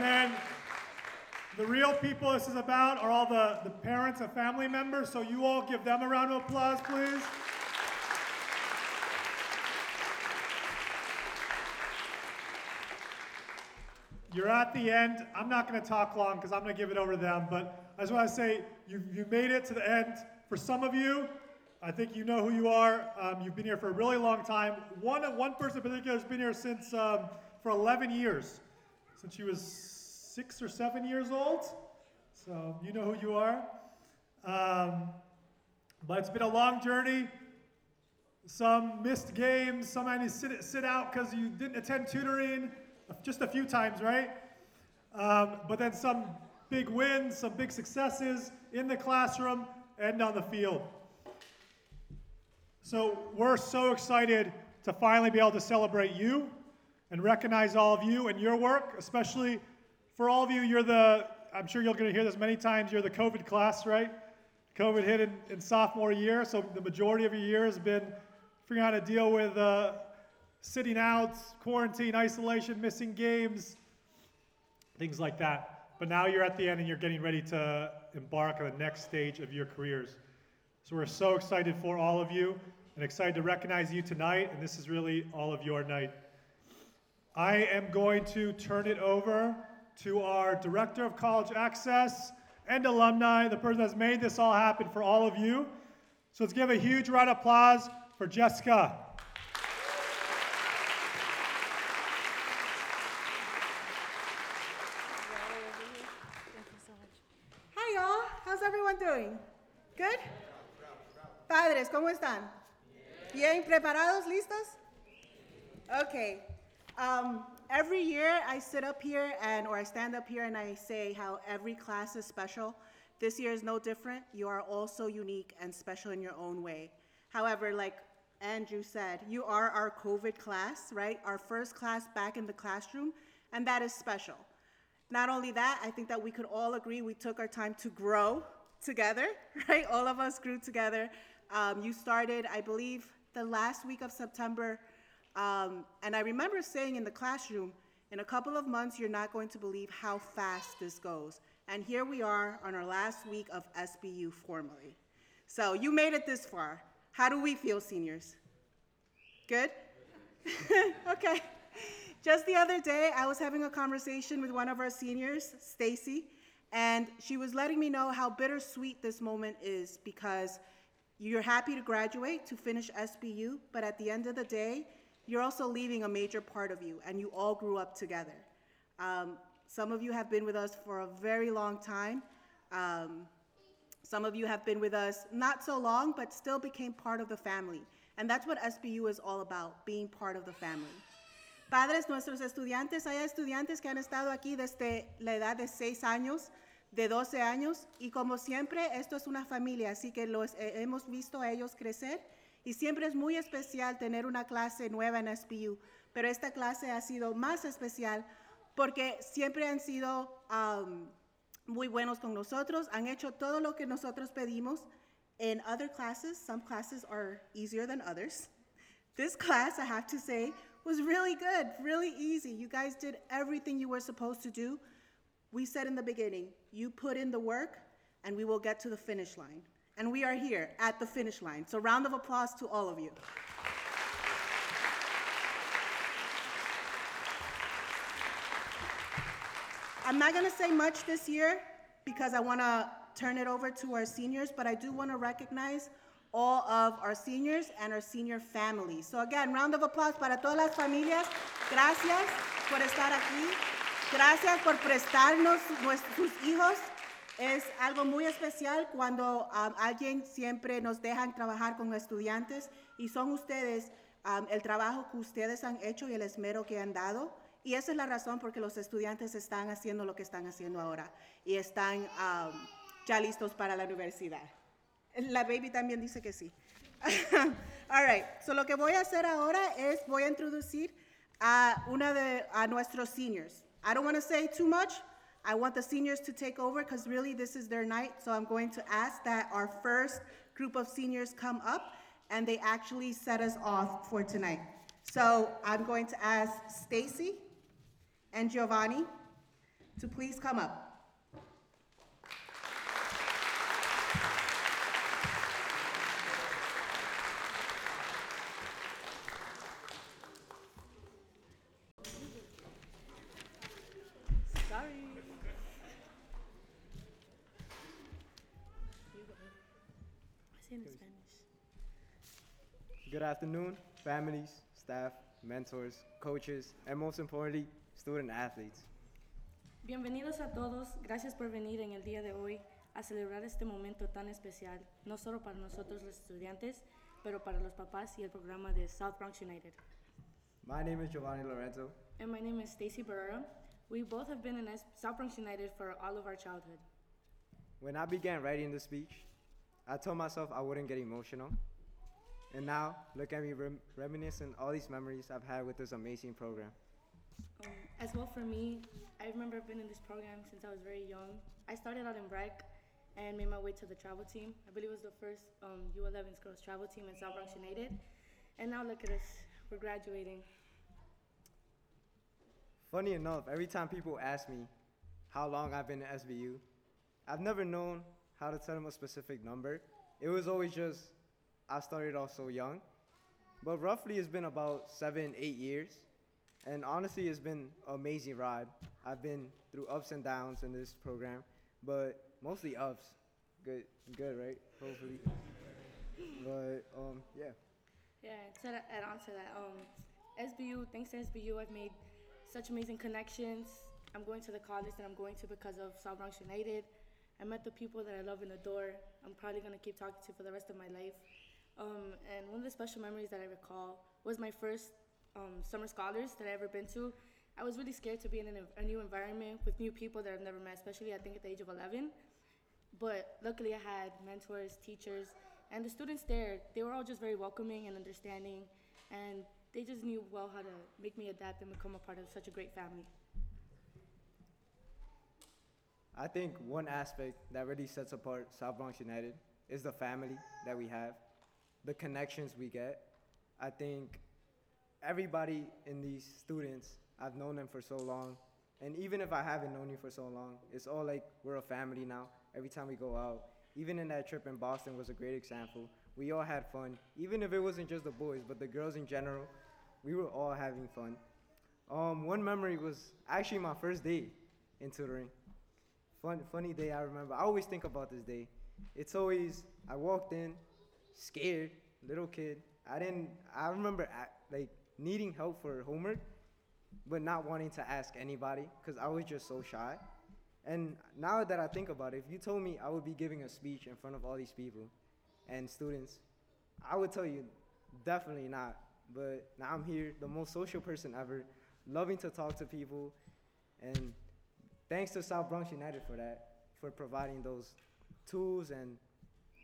And then the real people this is about are all the, the parents and family members, so you all give them a round of applause, please. You're at the end. I'm not going to talk long because I'm going to give it over to them, but I just want to say you, you made it to the end. For some of you, I think you know who you are. Um, you've been here for a really long time. One, one person in particular has been here since um, for 11 years, since she was six or seven years old. So you know who you are. Um, but it's been a long journey. Some missed games. Some had to sit, sit out because you didn't attend tutoring just a few times, right? Um, but then some big wins, some big successes in the classroom and on the field. So we're so excited to finally be able to celebrate you and recognize all of you and your work, especially for all of you. You're the, I'm sure you're going to hear this many times, you're the COVID class, right? COVID hit in, in sophomore year, so the majority of your year has been figuring out how to deal with uh, sitting out, quarantine, isolation, missing games, things like that. But now you're at the end and you're getting ready to embark on the next stage of your careers. So we're so excited for all of you and excited to recognize you tonight, and this is really all of your night. I am going to turn it over to our Director of College Access and Alumni, the person that's made this all happen for all of you. So let's give a huge round of applause for Jessica. Hi, y'all. How's everyone doing? Good? Padres, ¿cómo están? Bien, preparados, listos? Okay. Um, every year I sit up here and or I stand up here and I say how every class is special. This year is no different. You are all so unique and special in your own way. However, like Andrew said, you are our COVID class, right? Our first class back in the classroom, and that is special. Not only that, I think that we could all agree we took our time to grow together, right? All of us grew together. Um, you started, I believe, the last week of September. Um, and I remember saying in the classroom, in a couple of months, you're not going to believe how fast this goes. And here we are on our last week of SBU formally. So you made it this far. How do we feel, seniors? Good? okay. Just the other day, I was having a conversation with one of our seniors, Stacy, and she was letting me know how bittersweet this moment is because you're happy to graduate, to finish SBU, but at the end of the day, you're also leaving a major part of you, and you all grew up together. Um, some of you have been with us for a very long time. Um, some of you have been with us not so long, but still became part of the family. And that's what SBU is all about, being part of the family. Padres, nuestros estudiantes, hay estudiantes que han estado aquí desde la edad de 6 años, de 12 años, y como siempre, esto es una familia, así que los eh, hemos visto a ellos crecer, y siempre es muy especial tener una clase nueva en SBU, pero esta clase ha sido más especial porque siempre han sido um, muy buenos con nosotros, han hecho todo lo que nosotros pedimos. In other classes, some classes are easier than others. This class, I have to say, was really good, really easy. You guys did everything you were supposed to do. We said in the beginning, you put in the work, and we will get to the finish line. And we are here at the finish line. So, round of applause to all of you. I'm not going to say much this year because I want to turn it over to our seniors, but I do want to recognize all of our seniors and our senior families. So again, round of applause para todas las familias. Gracias por estar aquí. Gracias por prestarnos sus hijos. Es algo muy especial cuando alguien siempre nos dejan trabajar con estudiantes y son ustedes el trabajo que ustedes han hecho y el esmero que han dado. Y esa es la razón por que los estudiantes están haciendo lo que están haciendo ahora y están ya listos para la universidad. La baby también dice que sí. All right, so lo que voy a hacer ahora es voy a introducir a una de a nuestros seniors. I don't want to say too much. I want the seniors to take over because really this is their night. So I'm going to ask that our first group of seniors come up and they actually set us off for tonight. So I'm going to ask Stacy and Giovanni to please come up. Sorry. I say it in Spanish. Good afternoon, families, staff, mentors, coaches, and most importantly, student athletes. Bienvenidos a todos. Gracias por venir en el día de hoy a celebrar este momento tan especial, no solo para nosotros los estudiantes, pero para los papás y el programa de South Bronx United. My name is Giovanni Lorenzo. And my name is Stacy Barrera. We both have been in South Bronx United for all of our childhood. When I began writing the speech, I told myself I wouldn't get emotional. And now, look at me rem- reminiscing all these memories I've had with this amazing program. Um, as well for me, I remember I've been in this program since I was very young. I started out in Breck and made my way to the travel team. I believe it was the first um, U11's girls travel team in South Bronx United. And now look at us, we're graduating. Funny enough, every time people ask me how long I've been at SBU, I've never known how to tell them a specific number. It was always just, I started off so young. But roughly, it's been about seven, eight years. And honestly, it's been an amazing ride. I've been through ups and downs in this program, but mostly ups. Good, good, right? Hopefully. But um, yeah. Yeah, to add on to that, um, SBU, thanks to SBU, I've made such amazing connections. I'm going to the college that I'm going to because of South Bronx United. I met the people that I love and adore. I'm probably going to keep talking to for the rest of my life. Um, and one of the special memories that I recall was my first um, summer scholars that I ever been to. I was really scared to be in an, a new environment with new people that I've never met, especially I think at the age of 11. But luckily, I had mentors, teachers, and the students there. They were all just very welcoming and understanding, and they just knew well how to make me adapt and become a part of such a great family. I think one aspect that really sets apart South Bronx United is the family that we have, the connections we get. I think everybody in these students, I've known them for so long. And even if I haven't known you for so long, it's all like we're a family now. Every time we go out, even in that trip in Boston was a great example. We all had fun, even if it wasn't just the boys, but the girls in general. We were all having fun. Um, one memory was actually my first day in tutoring. Fun, funny day I remember. I always think about this day. It's always I walked in, scared, little kid. I didn't. I remember like needing help for homework, but not wanting to ask anybody because I was just so shy. And now that I think about it, if you told me I would be giving a speech in front of all these people and students, I would tell you definitely not. But now I'm here, the most social person ever, loving to talk to people, and thanks to South Bronx United for that, for providing those tools and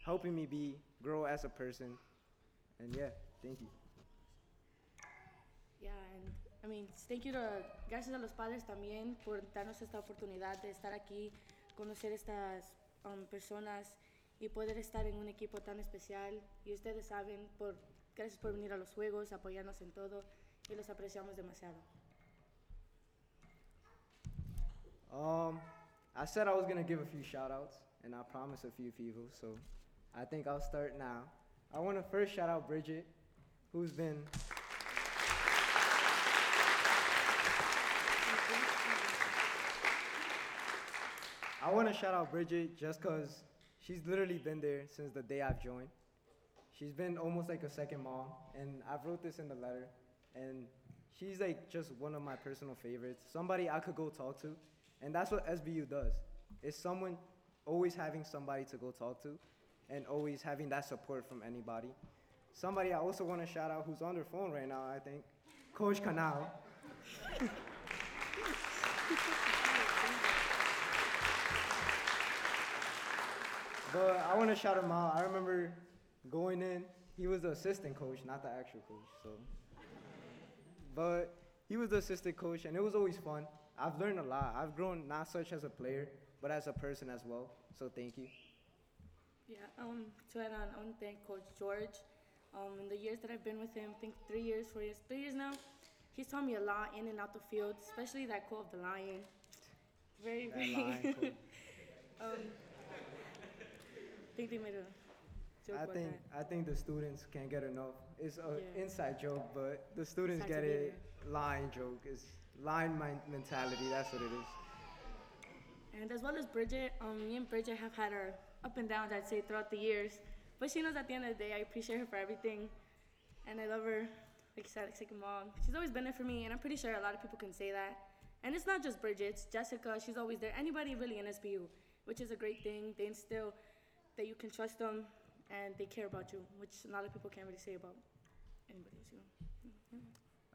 helping me be grow as a person. And yeah, thank you. Yeah, and I mean, thank you to, gracias a los padres también por darnos esta oportunidad de estar aquí, conocer estas um, personas y poder estar en un equipo tan especial. Y ustedes saben, por, gracias por venir a los juegos, apoyarnos en todo y los apreciamos demasiado. Um, I said I was gonna give a few shout outs, and I promised a few people, so I think I'll start now. I wanna first shout out Bridget, who's been I want to shout out Bridget just because she's literally been there since the day I've joined. She's been almost like a second mom, and I've wrote this in the letter, and she's like just one of my personal favorites. Somebody I could go talk to, and that's what SBU does. It's someone always having somebody to go talk to, and always having that support from anybody. Somebody I also want to shout out who's on their phone right now, I think, Coach Kunal. But I want to shout him out. I remember going in. He was the assistant coach, not the actual coach. So, but he was the assistant coach, and it was always fun. I've learned a lot. I've grown not such as a player, but as a person as well. So thank you. Yeah, um, to add on, I want to thank Coach George. Um, in the years that I've been with him, I think three years, four years, three years now, he's taught me a lot in and out the field, especially that quote of the lion. very, That very. um, I think they made a joke I about think that. I think the students can't get enough. It's an Yeah. inside joke, but the students get it. Line joke is line mentality. That's what it is. And as well as Bridget, um, me and Bridget have had our up and downs, I'd say, throughout the years. But she knows at the end of the day, I appreciate her for everything. And I love her, like you said, like second mom. She's always been there for me, and I'm pretty sure a lot of people can say that. And it's not just Bridget, it's Jessica, she's always there. Anybody really in SBU, which is a great thing. They instill that you can trust them and they care about you, which a lot of people can't really say about anybody else.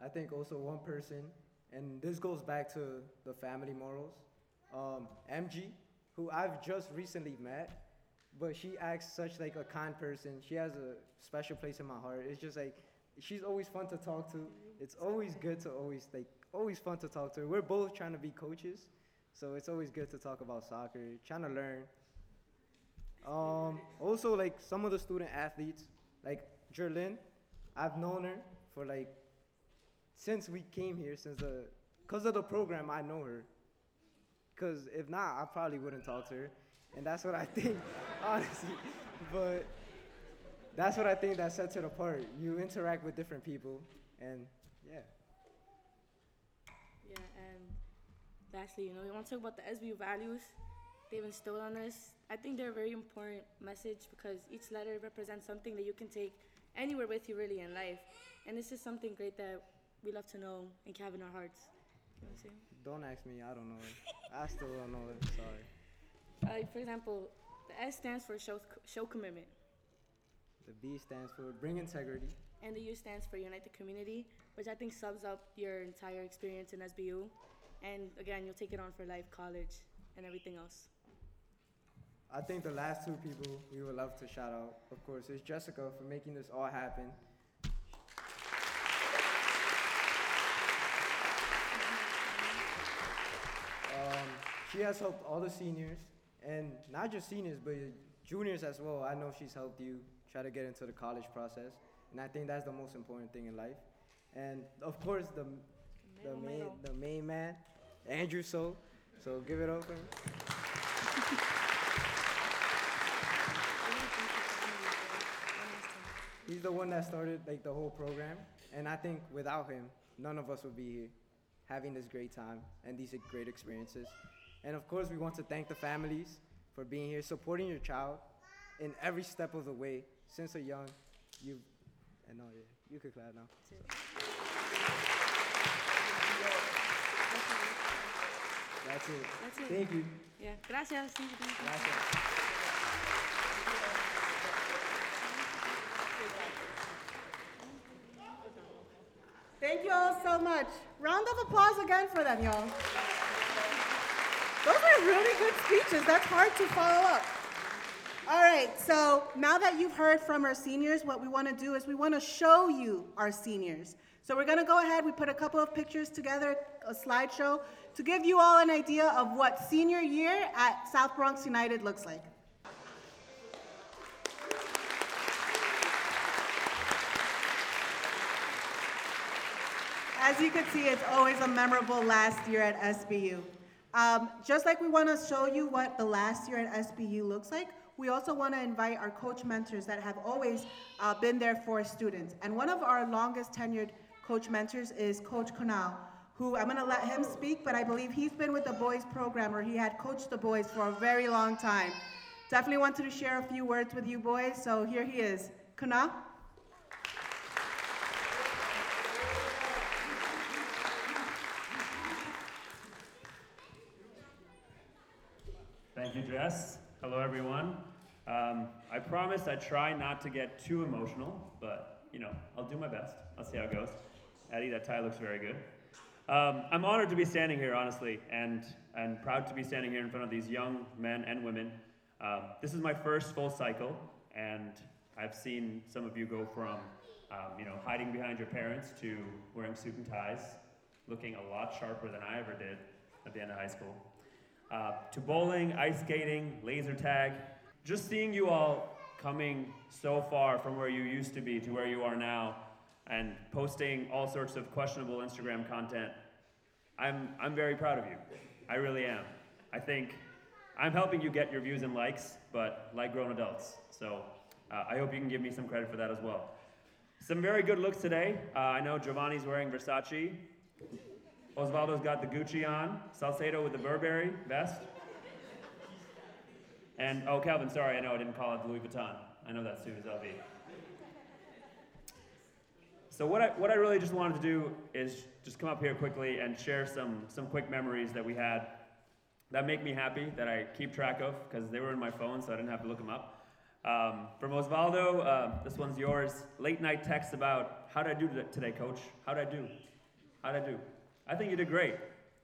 I think also one person, and this goes back to the family morals. Um, MG, who I've just recently met, but she acts such like a kind person. She has a special place in my heart. It's just like she's always fun to talk to. It's always good to always like always fun to talk to her. We're both trying to be coaches, so it's always good to talk about soccer, trying to learn. Um, also like some of the student athletes, like Jerlyn, I've known her for like since we came here, since the, cause of the program, I know her. Cause if not, I probably wouldn't talk to her, and that's what I think, honestly. But that's what I think that sets it apart. You interact with different people, and yeah. Yeah, and lastly, you know, we want to talk about the SBU values they've instilled on us. I think they're a very important message because each letter represents something that you can take anywhere with you really in life. And this is something great that we love to know and have in our hearts. You know what I'm saying? Don't ask me. I don't know. I still don't know it. Sorry. Uh, Like, for example, the S stands for show, show commitment, The B stands for bring integrity. and the U stands for unite the community, which I think sums up your entire experience in SBU. And again, you'll take it on for life, college, and everything else. I think the last two people we would love to shout out, of course, is Jessica for making this all happen. Um, she has helped all the seniors, and not just seniors, but juniors as well. I know she's helped you try to get into the college process, and I think that's the most important thing in life. And of course, the the main the main man, Andrew. So, so give it up for him. He's the one that started like the whole program, and I think without him, none of us would be here, having this great time and these great experiences. And of course, we want to thank the families for being here, supporting your child in every step of the way since a young. You, and no, yeah, you could clap now. That's it. That's it. Thank you. Yeah, gracias. Thank you, thank you. Gracias. Thank you all so much. Round of applause again for them, y'all. Those are really good speeches. That's hard to follow up. All right, so now that you've heard from our seniors, what we want to do is we want to show you our seniors. So we're going to go ahead, we put a couple of pictures together, a slideshow, to give you all an idea of what senior year at South Bronx United looks like. As you can see, it's always a memorable last year at SBU. Um, just like we want to show you what the last year at SBU looks like, we also want to invite our coach mentors that have always uh, been there for students. And one of our longest tenured coach mentors is Coach Kunal, who I'm going to let him speak, but I believe he's been with the boys program or he had coached the boys for a very long time. Definitely wanted to share a few words with you boys, so here he is. Kunal? Thank you, Jess. Hello, everyone. Um, I promise I try not to get too emotional, but you know, I'll do my best. I'll see how it goes. Eddie, that tie looks very good. Um, I'm honored to be standing here, honestly, and and proud to be standing here in front of these young men and women. Um, this is my first full cycle, and I've seen some of you go from, um, you know, hiding behind your parents to wearing suit and ties, looking a lot sharper than I ever did at the end of high school uh, to bowling, ice skating, laser tag. Just seeing you all coming so far from where you used to be to where you are now and posting all sorts of questionable Instagram content, I'm, I'm very proud of you. I really am. I think I'm helping you get your views and likes, but like grown adults. So uh, I hope you can give me some credit for that as well. Some very good looks today. Uh, I know Giovanni's wearing Versace. Osvaldo's got the Gucci on. Salcedo with the Burberry vest. And, oh, Calvin, sorry, I know I didn't call it Louis Vuitton. I know that's Sue's LV. So what I, what I really just wanted to do is just come up here quickly and share some, some quick memories that we had that make me happy, that I keep track of, because they were in my phone, so I didn't have to look them up. Um, from Osvaldo, uh, this one's yours. Late night text about, how did I do today, coach? How did I do? How did I do? I think you did great.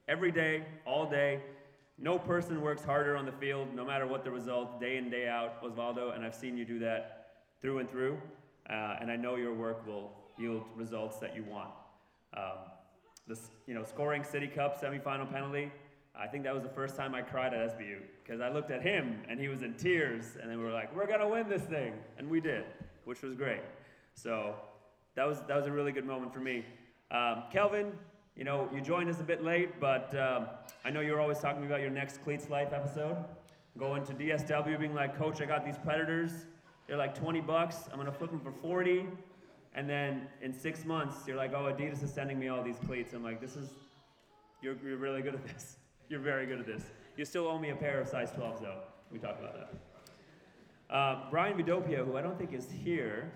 Every day, all day. No person works harder on the field, no matter what the result, day in, day out, Osvaldo, and I've seen you do that through and through. Uh, and I know your work will yield results that you want. Um, you know, scoring City Cup semifinal penalty, I think that was the first time I cried at SBU because I looked at him and he was in tears, and then we were like, "We're gonna win this thing," and we did, which was great. So that was that was a really good moment for me. Um, Kelvin, you know, you joined us a bit late, but um, I know you're always talking about your next Cleats Life episode. Going to DSW, being like, "Coach, I got these Predators. They're like 20 bucks. I'm gonna flip them for 40." And then in six months, you're like, "Oh, Adidas is sending me all these cleats." I'm like, "This is, you're, you're really good at this." You're very good at this. You still owe me a pair of size 12s, though. We talked about that. Uh, Brian Vidopia, who I don't think is here,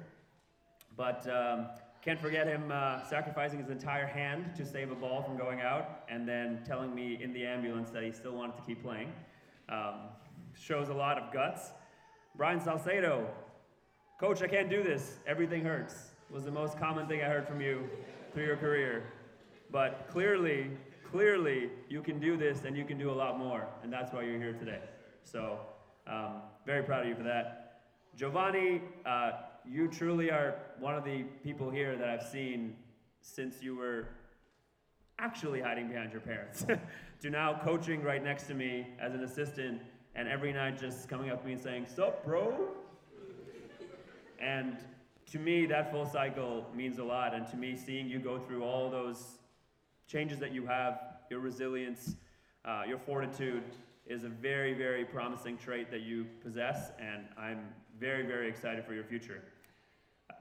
but um, can't forget him uh, sacrificing his entire hand to save a ball from going out, and then telling me in the ambulance that he still wanted to keep playing. Um, shows a lot of guts. Brian Salcedo, Coach, I can't do this. Everything hurts. Was the most common thing I heard from you through your career. But clearly, clearly you can do this and you can do a lot more, and that's why you're here today. So, um, very proud of you for that. Giovanni, uh, you truly are one of the people here that I've seen since you were actually hiding behind your parents to now coaching right next to me as an assistant and every night just coming up to me and saying, Sup, bro? And to me, that full cycle means a lot. And to me, seeing you go through all those changes that you have, your resilience, uh, your fortitude is a very, very promising trait that you possess, and I'm very, very excited for your future.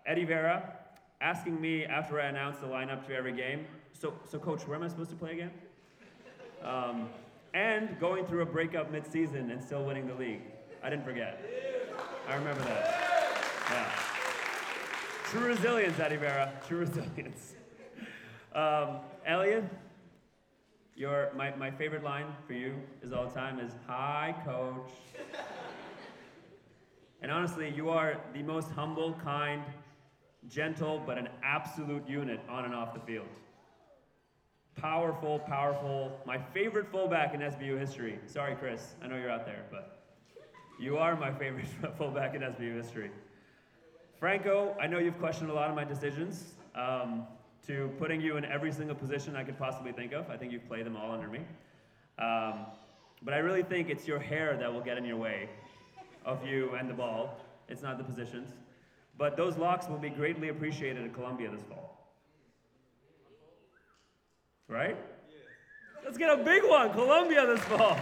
Eddie Vera asking me after I announce the lineup to every game, so, so coach, where am I supposed to play again? Um, and going through a breakup midseason and still winning the league. I didn't forget. I remember that. Yeah. True resilience, Eddie Vera. True resilience. Um, Elliot, your, my, my favorite line for you is all the time is, Hi, coach. and honestly, you are the most humble, kind, gentle, but an absolute unit on and off the field. Powerful, powerful. My favorite fullback in SBU history. Sorry, Chris. I know you're out there, but you are my favorite fullback in SBU history. Franco, I know you've questioned a lot of my decisions. Um, to putting you in every single position I could possibly think of. I think you've played them all under me. Um, but I really think it's your hair that will get in your way of you and the ball. It's not the positions. But those locks will be greatly appreciated at Columbia this fall. Right? Let's get a big one, Columbia this fall.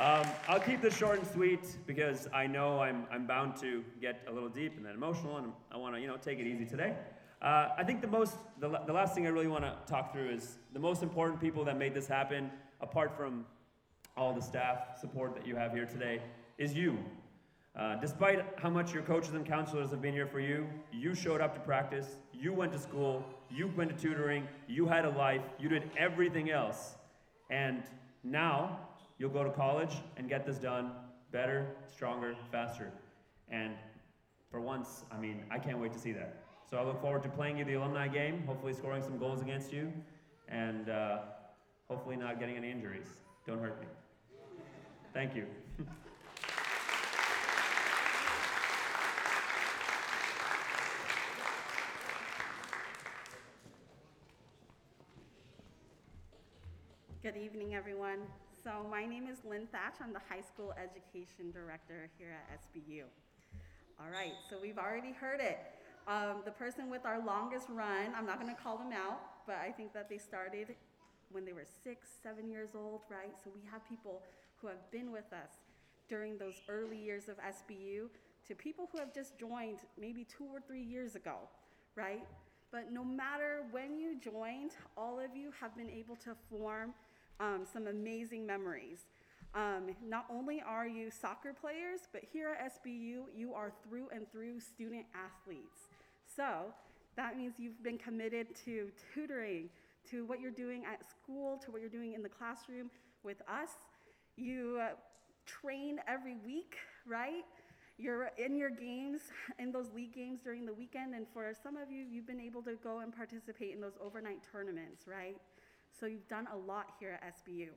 Um, I'll keep this short and sweet because I know I'm, I'm bound to get a little deep and then emotional, and I want to you know take it easy today. Uh, I think the most the, the last thing I really want to talk through is the most important people that made this happen, apart from all the staff support that you have here today, is you. Uh, despite how much your coaches and counselors have been here for you, you showed up to practice, you went to school, you went to tutoring, you had a life, you did everything else. And now You'll go to college and get this done better, stronger, faster. And for once, I mean, I can't wait to see that. So I look forward to playing you the alumni game, hopefully scoring some goals against you, and uh, hopefully not getting any injuries. Don't hurt me. Thank you. Good evening, everyone. So my name is Lynn Thatch. I'm the high school education director here at SBU. All right, so we've already heard it. Um, the person with our longest run, I'm not going to call them out, but I think that they started when they were six, seven years old, right? So we have people who have been with us during those early years of SBU to people who have just joined maybe two or three years ago, right? But no matter when you joined, all of you have been able to form um, some amazing memories. Um, not only are you soccer players, but here at SBU, you are through and through student athletes. So that means you've been committed to tutoring, to what you're doing at school, to what you're doing in the classroom with us. You uh, train every week, right? You're in your games, in those league games during the weekend, and for some of you, you've been able to go and participate in those overnight tournaments, right? So you've done a lot here at SBU.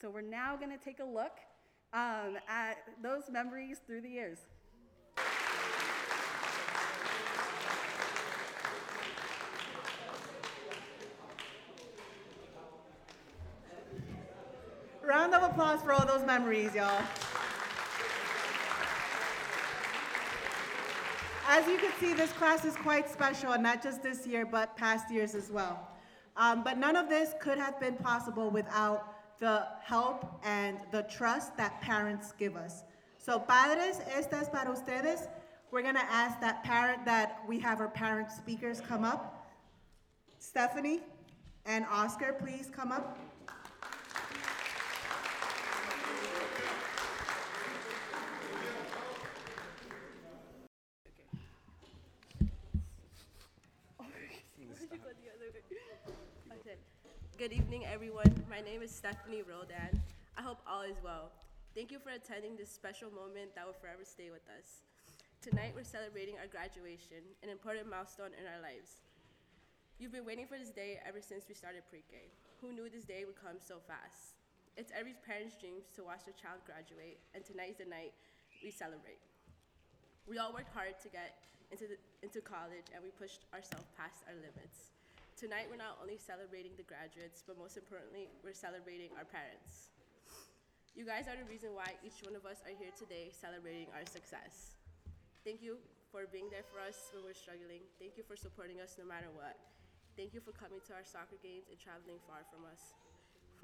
So we're now going to take a look um, at those memories through the years. Round of applause for all those memories, y'all. As you can see, this class is quite special, and not just this year, but past years as well. Um, but none of this could have been possible without the help and the trust that parents give us. So, padres, esta es para ustedes. We're gonna ask that parent that we have our parent speakers come up. Stephanie and Oscar, please come up. Okay. Good evening, everyone. My name is Stephanie Rodan. I hope all is well. Thank you for attending this special moment that will forever stay with us. Tonight, we're celebrating our graduation, an important milestone in our lives. You've been waiting for this day ever since we started pre-K. Who knew this day would come so fast? It's every parent's dream to watch their child graduate, and tonight's the night we celebrate. We all worked hard to get into, the, into college, and we pushed ourselves past our limits. Tonight, we're not only celebrating the graduates, but most importantly, we're celebrating our parents. You guys are the reason why each one of us are here today celebrating our success. Thank you for being there for us when we're struggling. Thank you for supporting us no matter what. Thank you for coming to our soccer games and traveling far from us,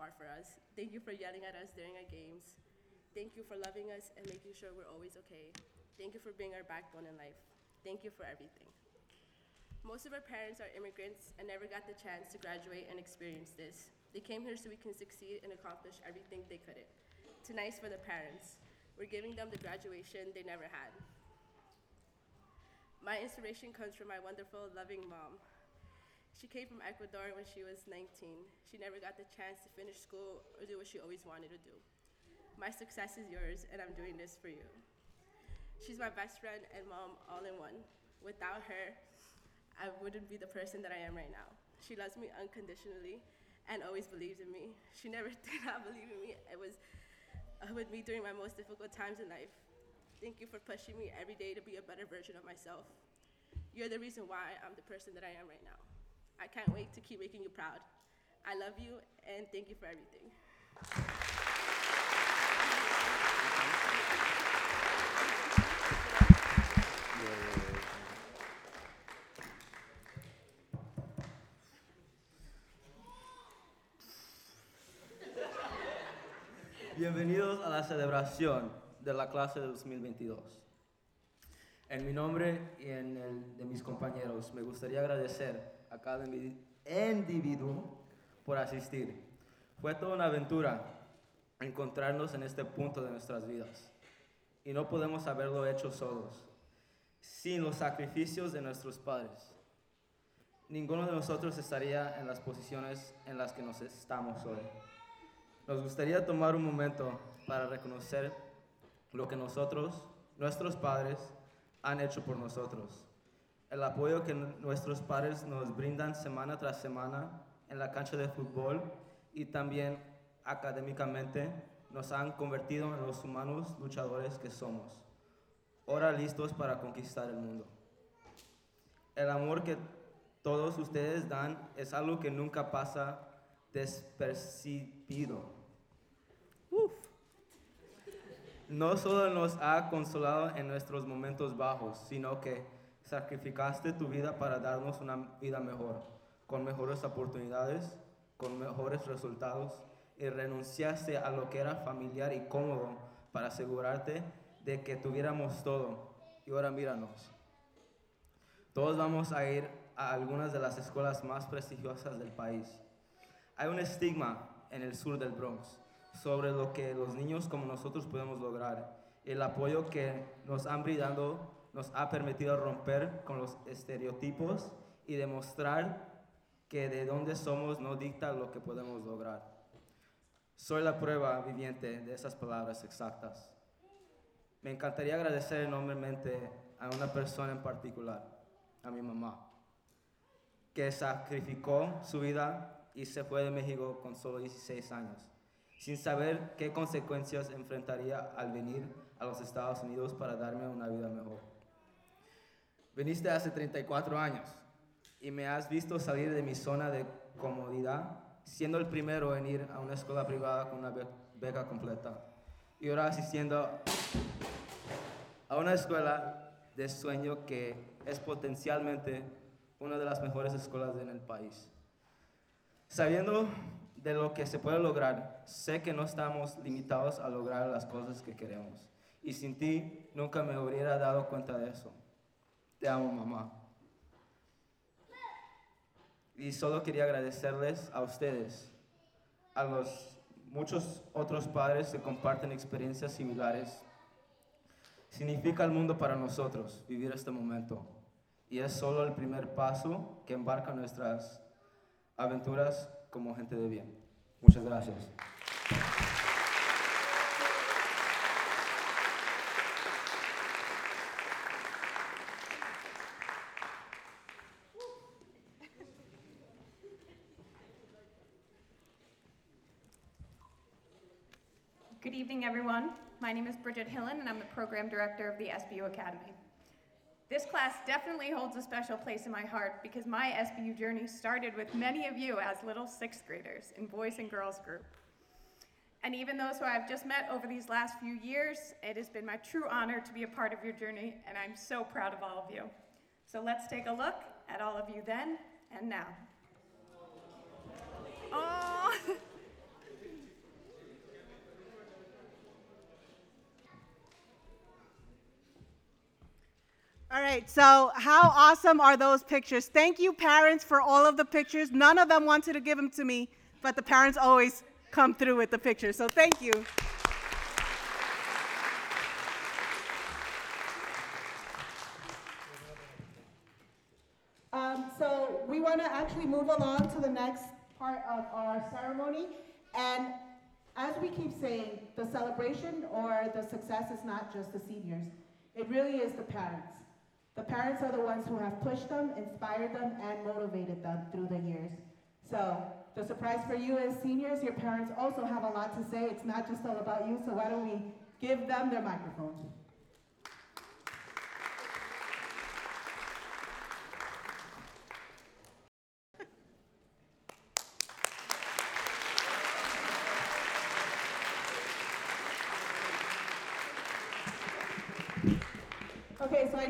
far for us. Thank you for yelling at us during our games. Thank you for loving us and making sure we're always okay. Thank you for being our backbone in life. Thank you for everything. Most of our parents are immigrants and never got the chance to graduate and experience this. They came here so we can succeed and accomplish everything they couldn't. Tonight's for the parents. We're giving them the graduation they never had. My inspiration comes from my wonderful, loving mom. She came from Ecuador when she was 19. She never got the chance to finish school or do what she always wanted to do. My success is yours, and I'm doing this for you. She's my best friend and mom all in one. Without her, I wouldn't be the person that I am right now. She loves me unconditionally and always believes in me. She never did not believe in me. It was uh, with me during my most difficult times in life. Thank you for pushing me every day to be a better version of myself. You're the reason why I'm the person that I am right now. I can't wait to keep making you proud. I love you and thank you for everything. Bienvenidos a la celebración de la clase de 2022. En mi nombre y en el de mis compañeros, me gustaría agradecer a cada individu- individuo por asistir. Fue toda una aventura encontrarnos en este punto de nuestras vidas y no podemos haberlo hecho solos, sin los sacrificios de nuestros padres. Ninguno de nosotros estaría en las posiciones en las que nos estamos hoy. Nos gustaría tomar un momento para reconocer lo que nosotros, nuestros padres, han hecho por nosotros. El apoyo que nuestros padres nos brindan semana tras semana en la cancha de fútbol y también académicamente nos han convertido en los humanos luchadores que somos. Ahora listos para conquistar el mundo. El amor que todos ustedes dan es algo que nunca pasa despercibido. No solo nos ha consolado en nuestros momentos bajos, sino que sacrificaste tu vida para darnos una vida mejor, con mejores oportunidades, con mejores resultados y renunciaste a lo que era familiar y cómodo para asegurarte de que tuviéramos todo. Y ahora míranos. Todos vamos a ir a algunas de las escuelas más prestigiosas del país. Hay un estigma en el sur del Bronx sobre lo que los niños como nosotros podemos lograr. El apoyo que nos han brindado nos ha permitido romper con los estereotipos y demostrar que de dónde somos no dicta lo que podemos lograr. Soy la prueba viviente de esas palabras exactas. Me encantaría agradecer enormemente a una persona en particular, a mi mamá, que sacrificó su vida y se fue de México con solo 16 años, sin saber qué consecuencias enfrentaría al venir a los Estados Unidos para darme una vida mejor. Viniste hace 34 años y me has visto salir de mi zona de comodidad, siendo el primero en ir a una escuela privada con una be- beca completa y ahora asistiendo a una escuela de sueño que es potencialmente una de las mejores escuelas en el país. Sabiendo de lo que se puede lograr, sé que no estamos limitados a lograr las cosas que queremos. Y sin ti nunca me hubiera dado cuenta de eso. Te amo, mamá. Y solo quería agradecerles a ustedes, a los muchos otros padres que comparten experiencias similares. Significa el mundo para nosotros vivir este momento. Y es solo el primer paso que embarca nuestras aventuras como gente de bien. Muchas gracias. Good evening, everyone. My name is Bridget Hillen, and I'm the Program Director of the SBU Academy. This class definitely holds a special place in my heart because my SBU journey started with many of you as little sixth graders in Boys and Girls Group. And even those who I've just met over these last few years, it has been my true honor to be a part of your journey, and I'm so proud of all of you. So let's take a look at all of you then and now. Aw. All right, so how awesome are those pictures? Thank you, parents, for all of the pictures. None of them wanted to give them to me, but the parents always come through with the pictures, so thank you. Um, so we want to actually move along to the next part of our ceremony. And as we keep saying, the celebration or the success is not just the seniors. It really is the parents. The parents are the ones who have pushed them, inspired them, and motivated them through the years. So the surprise for you as seniors, your parents also have a lot to say. It's not just all about you, so why don't we give them their microphone? Okay, so I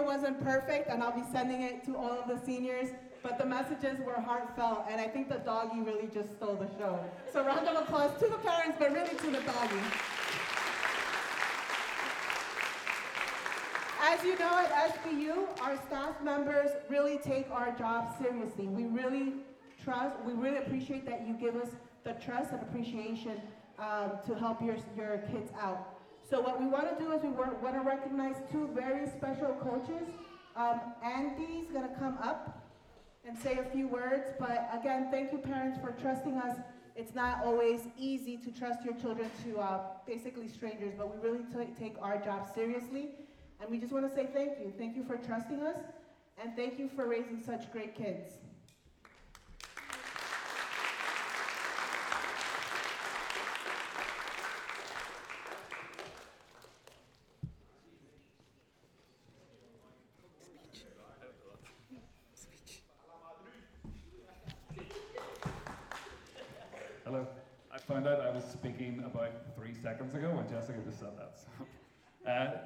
wasn't perfect, and I'll be sending it to all of the seniors, but the messages were heartfelt, and I think the doggy really just stole the show. So round of applause to the parents, but really to the doggy. As you know, at SBU, our staff members really take our job seriously. We really trust, we really appreciate that you give us the trust and appreciation um, to help your, your kids out. So what we want to do is we want to recognize two very special coaches. Um, Andy's going to come up and say a few words, but again, thank you parents for trusting us. It's not always easy to trust your children to uh, basically strangers, but we really ta- take our job seriously. And we just want to say thank you. Thank you for trusting us, and thank you for raising such great kids. Hello. I found out I was speaking about three seconds ago when Jessica just said that. So, uh,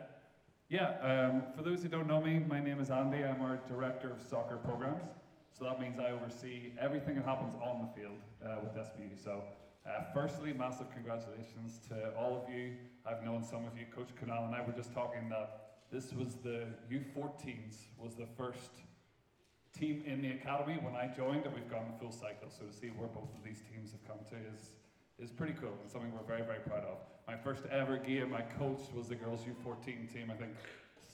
yeah, um, for those who don't know me, my name is Andy. I'm our Director of Soccer Programs. So that means I oversee everything that happens on the field uh, with SBU. So, uh, firstly, massive congratulations to all of you. I've known some of you. Coach Kunal and I were just talking that this was the U14s was the first team in the academy when I joined, and we've gone the full cycle. So to see where both of these teams have come to is is pretty cool and something we're very very proud of. My first ever game I coached was the girls U14 team. I think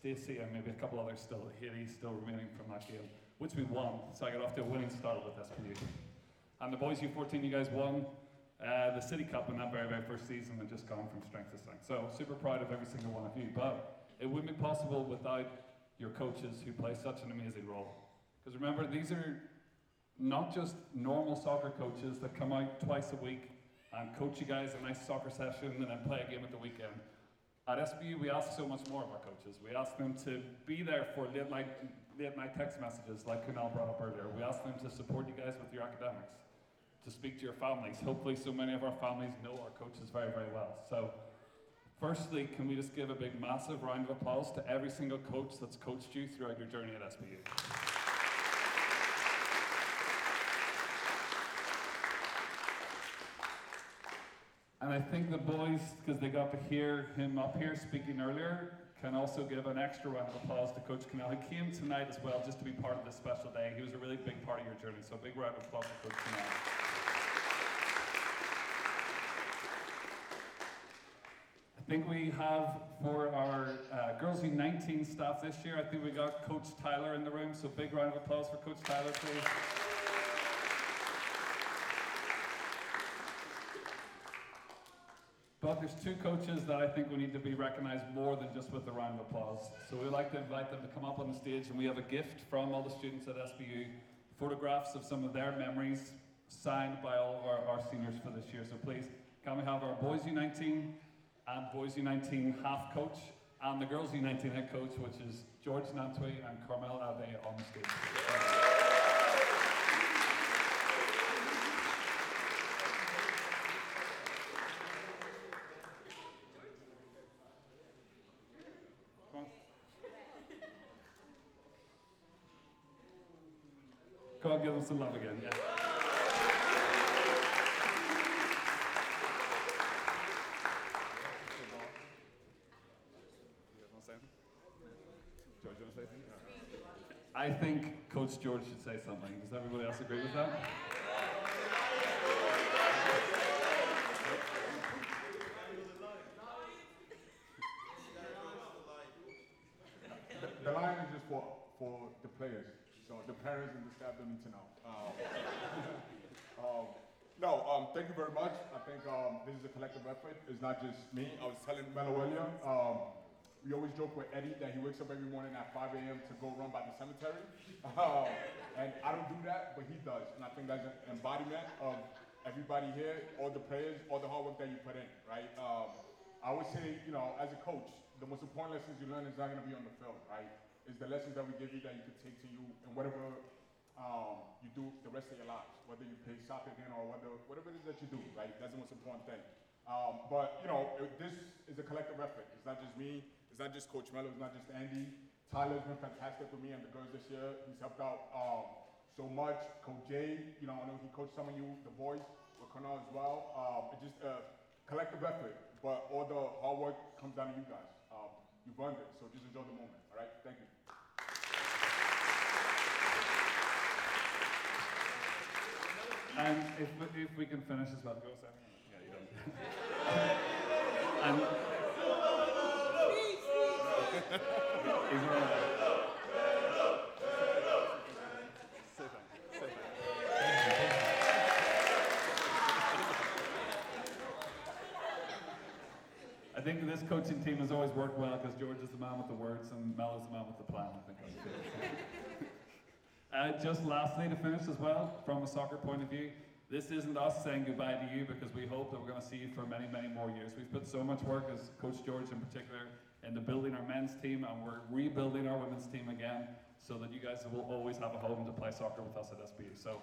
Stacey and maybe a couple others still, Haley still remaining from that game, which we won. So I got off to a winning start with SBU. And the boys U14, you guys won uh, the City Cup in that very, very first season and just gone from strength to strength. So super proud of every single one of you. But it wouldn't be possible without your coaches who play such an amazing role. Because remember, these are not just normal soccer coaches that come out twice a week and coach you guys a nice soccer session and then play a game at the weekend. At SBU, we ask so much more of our coaches. We ask them to be there for late night, late night text messages, like Kunal brought up earlier. We ask them to support you guys with your academics, to speak to your families. Hopefully, so many of our families know our coaches very, very well. So, firstly, can we just give a big, massive round of applause to every single coach that's coached you throughout your journey at SBU? And I think the boys, because they got to hear him up here speaking earlier, can also give an extra round of applause to Coach Kunal. He came tonight as well just to be part of this special day. He was a really big part of your journey, so a big round of applause to Coach Kunal. I think we have for our uh, Girls U19 staff this year, I think we got Coach Tyler in the room, so big round of applause for Coach Tyler, please. But there's two coaches that I think we need to be recognized more than just with a round of applause. So we'd like to invite them to come up on the stage, and we have a gift from all the students at SBU, photographs of some of their memories signed by all of our, our seniors for this year. So please, can we have our boys U19 and boys U19 half coach and the girls U19 head coach, which is George Nantwi and Carmel Ade on the stage. God give them some love again. Yeah. I think Coach George should say something. Does everybody else agree with that? the line is just for, for the players. So the parents and the staff don't need to know. Um, um, no, um, thank you very much. I think um, this is a collective effort. It's not just me. I was telling Melo um, we always joke with Eddie that he wakes up every morning at 5 a.m. to go run by the cemetery. Um, and I don't do that, but he does. And I think that's an embodiment of everybody here, all the players, all the hard work that you put in, right? I would say, you know, as a coach, the most important lessons you learn is not going to be on the field, right? Is the lessons that we give you that you can take to you and whatever um, you do the rest of your lives, whether you play soccer again or whether, whatever it is that you do, right? That's the most important thing. Um, but, you know, it, this is a collective effort. It's not just me, it's not just Coach Melo, it's not just Andy. Tyler's been fantastic with me and the girls this year. He's helped out um, so much. Coach Jay, you know, I know he coached some of you, the boys, with Kunal as well. Um, it's just a collective effort, but all the hard work comes down to you guys. You've earned it, so just enjoy the moment, all right? Thank you. And if, we- if we can finish as well, go Sammy. Yeah, you don't. and, He's think this coaching team has always worked well because George is the man with the words and Mel is the man with the plan. I think. Uh, just lastly, to finish as well, from a soccer point of view, this isn't us saying goodbye to you because we hope that we're going to see you for many, many more years. We've put so much work, as Coach George in particular, into building our men's team, and we're rebuilding our women's team again so that you guys will always have a home to play soccer with us at SBU. So,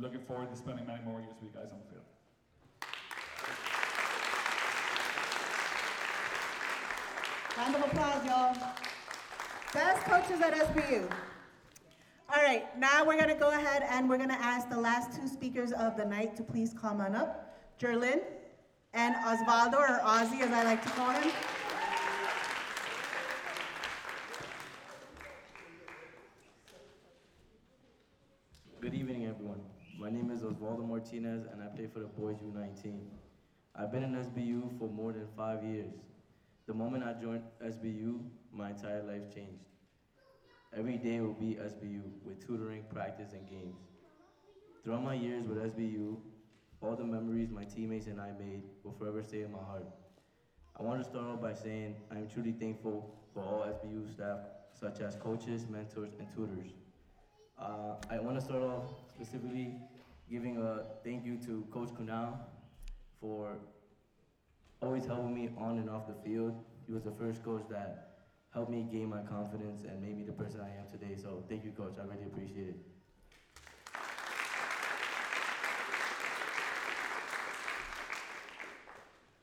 looking forward to spending many more years with you guys on the field. Round of applause, y'all. Best coaches at SBU. All right, now we're gonna go ahead and we're gonna ask the last two speakers of the night to please come on up. Jerlyn and Osvaldo, or Ozzy as I like to call him. Good evening, everyone. My name is Osvaldo Martinez, and I play for the Boys U19. I've been in SBU for more than five years. The moment I joined SBU, my entire life changed. Every day will be SBU with tutoring, practice, and games. Throughout my years with SBU, all the memories my teammates and I made will forever stay in my heart. I want to start off by saying I am truly thankful for all SBU staff, such as coaches, mentors, and tutors. Uh, I want to start off specifically giving a thank you to Coach Kunal for always helping me on and off the field. He was the first coach that helped me gain my confidence and made me the person I am today. So thank you, Coach. I really appreciate it.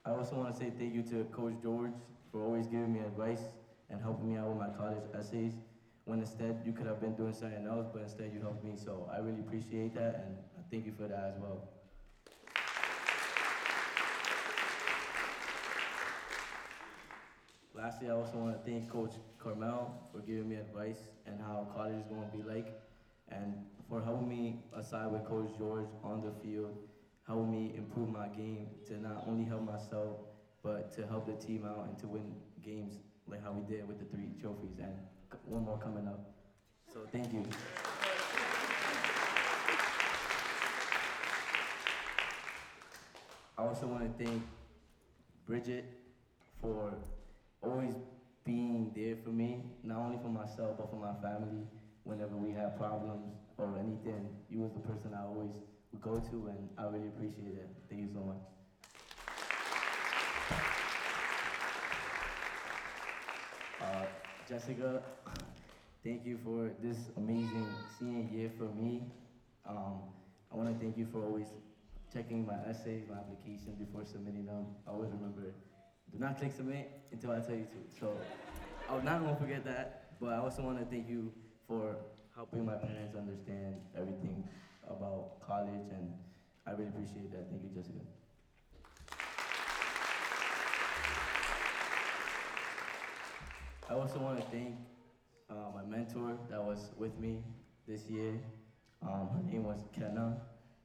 I also want to say thank you to Coach George for always giving me advice and helping me out with my college essays. When instead you could have been doing something else, but instead you helped me. So I really appreciate that, and I thank you for that as well. Lastly, I also want to thank Coach Carmel for giving me advice and how college is going to be like, and for helping me aside with Coach George on the field, helping me improve my game to not only help myself, but to help the team out and to win games like how we did with the three trophies, and one more coming up. So thank you. I also want to thank Bridget for always being there for me, not only for myself, but for my family. Whenever we have problems or anything, you was the person I always would go to, and I really appreciate it. Thank you so much. Uh, Jessica, thank you for this amazing senior year for me. Um, I want to thank you for always checking my essays, my application before submitting them. I always remember, do not click submit until I tell you to. So I was not to forget that, but I also want to thank you for helping my parents understand everything about college, and I really appreciate that. Thank you, Jessica. I also want to thank uh, my mentor that was with me this year. Um, her name was Kenna.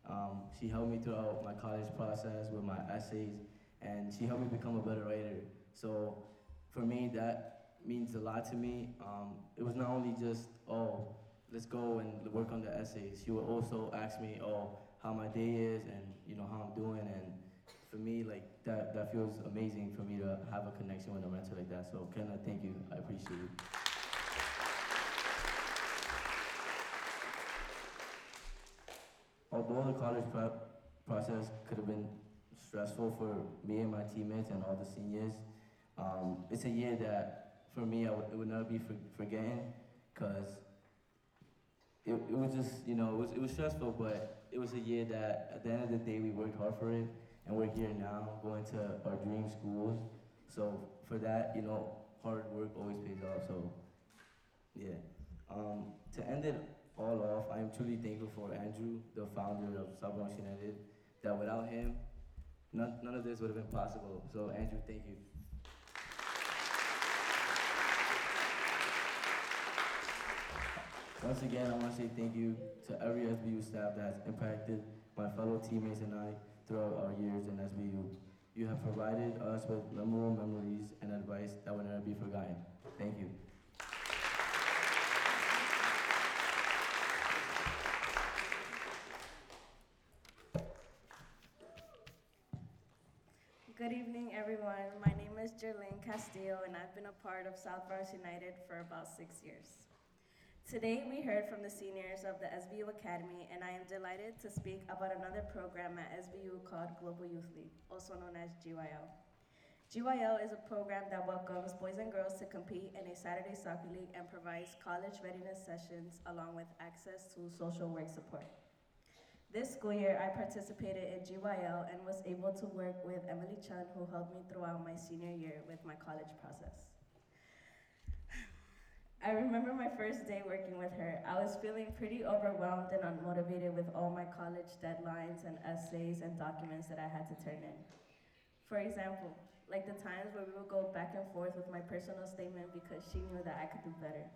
Um, she helped me throughout my college process with my essays, and she helped me become a better writer. So for me, that means a lot to me. Um, it was not only just, oh, let's go and work on the essays. She would also ask me, oh, how my day is and you know how I'm doing. And for me, like that, that feels amazing for me to have a connection with a mentor like that. So Kenna, thank you. I appreciate it. Although the college prep process could have been stressful for me and my teammates and all the seniors, um, it's a year that for me it would never be for, forgetting because it, it was just you know it was, it was stressful, but it was a year that at the end of the day we worked hard for it, and we're here now going to our dream schools. So for that, you know, hard work always pays off. So yeah. Um, to end it all off, I am truly thankful for Andrew, the founder of Bronx United, that without him, none, none of this would have been possible. So, Andrew, thank you. Once again, I want to say thank you to every SBU staff that has impacted my fellow teammates and I throughout our years in SBU. You have provided us with memorable memories and advice that will never be forgotten. Thank you. Good evening, everyone. My name is Jerlene Castillo, and I've been a part of South Bronx United for about six years. Today, we heard from the seniors of the SBU Academy, and I am delighted to speak about another program at SBU called Global Youth League, also known as GYL. GYL is a program that welcomes boys and girls to compete in a Saturday soccer league and provides college readiness sessions along with access to social work support. This school year, I participated in GYL and was able to work with Emily Chun, who helped me throughout my senior year with my college process. I remember my first day working with her, I was feeling pretty overwhelmed and unmotivated with all my college deadlines and essays and documents that I had to turn in. For example, like the times where we would go back and forth with my personal statement because she knew that I could do better.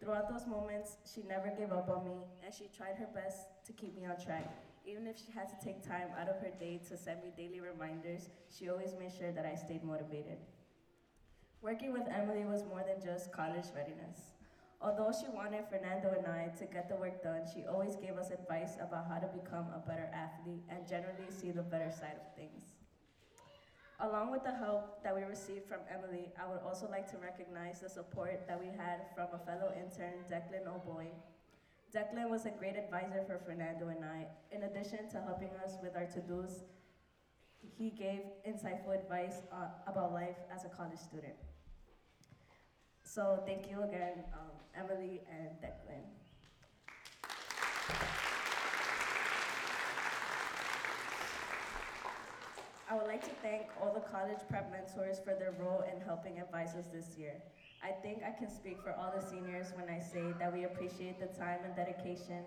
Throughout those moments, she never gave up on me and she tried her best to keep me on track. Even if she had to take time out of her day to send me daily reminders, she always made sure that I stayed motivated. Working with Emily was more than just college readiness. Although she wanted Fernando and I to get the work done, she always gave us advice about how to become a better athlete and generally see the better side of things. Along with the help that we received from Emily, I would also like to recognize the support that we had from a fellow intern, Declan O'Boy. Declan was a great advisor for Fernando and I. In addition to helping us with our to-dos, he gave insightful advice uh, about life as a college student. So thank you again, um, Emily and Declan. I would like to thank all the college prep mentors for their role in helping advise us this year. I think I can speak for all the seniors when I say that we appreciate the time and dedication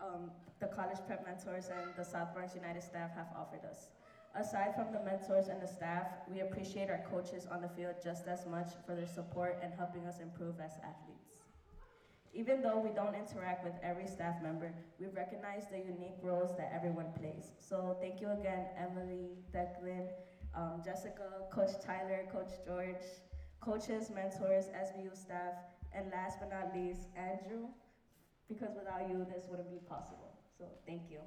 um, the college prep mentors and the South Bronx United staff have offered us. Aside from the mentors and the staff, we appreciate our coaches on the field just as much for their support and helping us improve as athletes. Even though we don't interact with every staff member, we recognize the unique roles that everyone plays. So thank you again, Emily, Declan, um, Jessica, Coach Tyler, Coach George, coaches, mentors, SBU staff, and last but not least, Andrew, because without you, this wouldn't be possible. So thank you.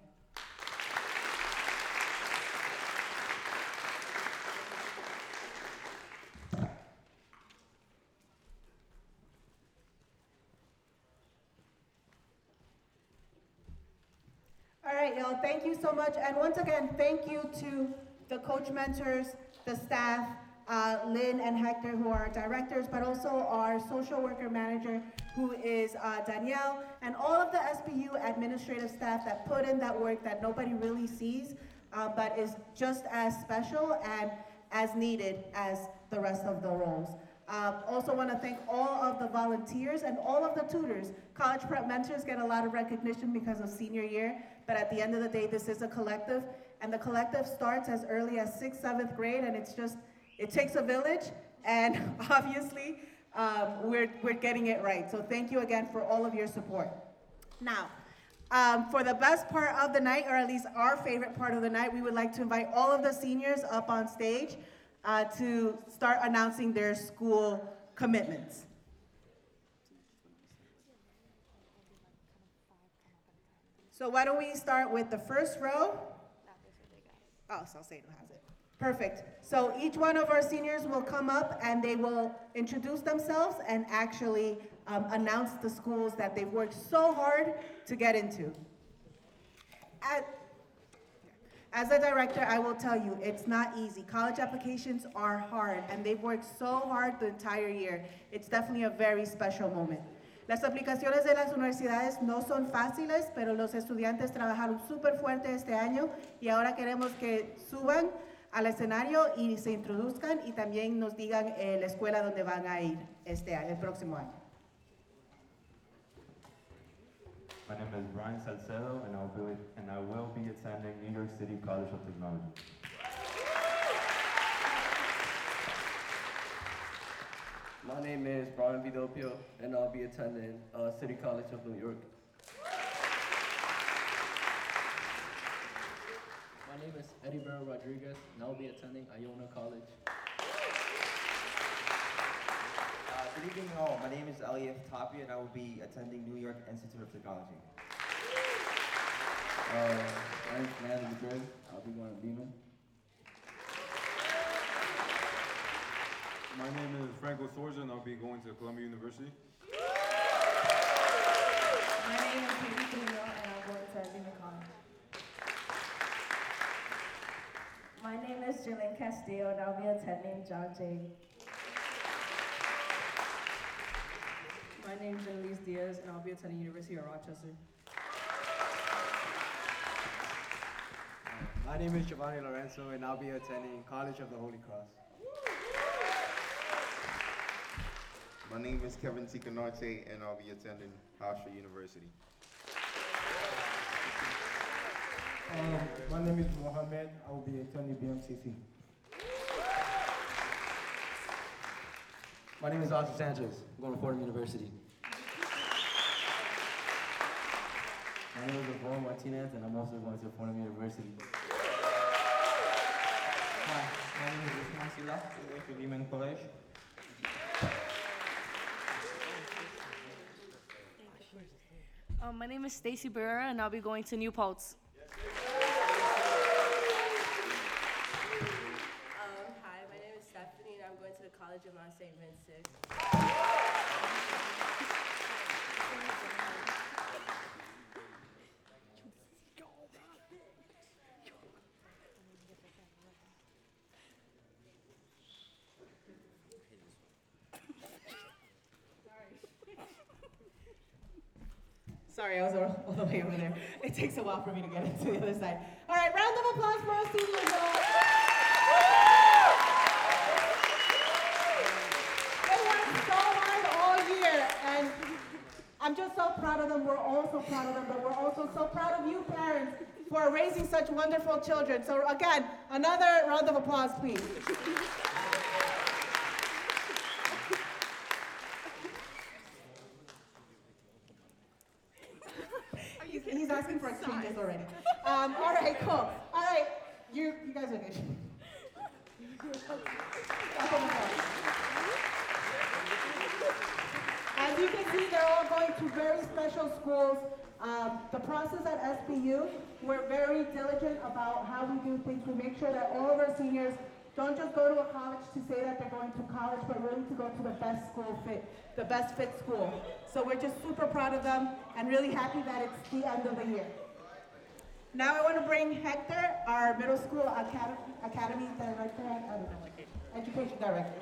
All right, y'all, thank you so much. And once again, thank you to the coach mentors, the staff, uh, Lynn and Hector, who are directors, but also our social worker manager, who is uh, Danielle, and all of the SBU administrative staff that put in that work that nobody really sees, uh, but is just as special and as needed as the rest of the roles. Uh, also want to thank all of the volunteers and all of the tutors. College prep mentors get a lot of recognition because of senior year, but at the end of the day, this is a collective, and the collective starts as early as sixth, seventh grade, and it's just, it takes a village, and obviously, um, we're, we're getting it right. So thank you again for all of your support. Now, um, for the best part of the night, or at least our favorite part of the night, we would like to invite all of the seniors up on stage uh, to start announcing their school commitments. So why don't we start with the first row? Oh, Salcedo has it. Perfect. So each one of our seniors will come up and they will introduce themselves and actually um, announce the schools that they've worked so hard to get into. As, as a director, I will tell you, it's not easy. College applications are hard and they've worked so hard the entire year. It's definitely a very special moment. Las aplicaciones de las universidades no son fáciles, pero los estudiantes trabajaron súper fuerte este año y ahora queremos que suban al escenario y se introduzcan y también nos digan eh, la escuela donde van a ir este año, el próximo año. My name is Brian Salcedo, and I will be attending New York City College of Technology. My name is Brian Vidopio, and I'll be attending uh, City College of New York. My name is Eddie Barrow Rodriguez, and I'll be attending Iona College. Uh, good evening all. My name is Elliot Tapia and I will be attending New York Institute of Technology. Uh, my name's Fernando Madrid. I'll be going to Beeman. My name is Franco Sorja, and I'll be going to Columbia University. My name is Katie Trujillo, and I'm going to Beaman College. My name is Jillian Castillo, and I'll be attending John Jay. My name is Annalise Diaz, and I'll be attending University of Rochester. My name is Giovanni Lorenzo, and I'll be attending College of the Holy Cross. My name is Kevin Ticanarte, and I'll be attending Hofstra University. Um, my name is Mohammed. I will be attending BMCC. My name is Austin Sanchez. I'm going to Fordham University. My name is Yvonne Martinez, and I'm also going to Fordham University. Hi, my name is Usman Sila. I'm going to Lehman College. Um, my name is Stacy Barrera, and I'll be going to New Paltz. Um, hi, my name is Stephanie, and I'm going to the College of Mount St. Vincent. Sorry, I was all all the way over there. It takes a while for me to get into the other side. All right, round of applause for our seniors. They worked so hard all year, and I'm just so proud of them. We're all so proud of them, but we're also so proud of you parents for raising such wonderful children. So again, another round of applause, please. He's, he's asking for exchanges already. Um, all right, cool. All right, you, you guys are good. Round of applause. As you can see, they're all going to very special schools. Um, the process at SBU, we're diligent about how we do things. We make sure that all of our seniors don't just go to a college to say that they're going to college, but really to go to the best school fit, the best fit school. So we're just super proud of them and really happy that it's the end of the year. Now I want to bring Hector, our middle school academy, academy director, know, education director.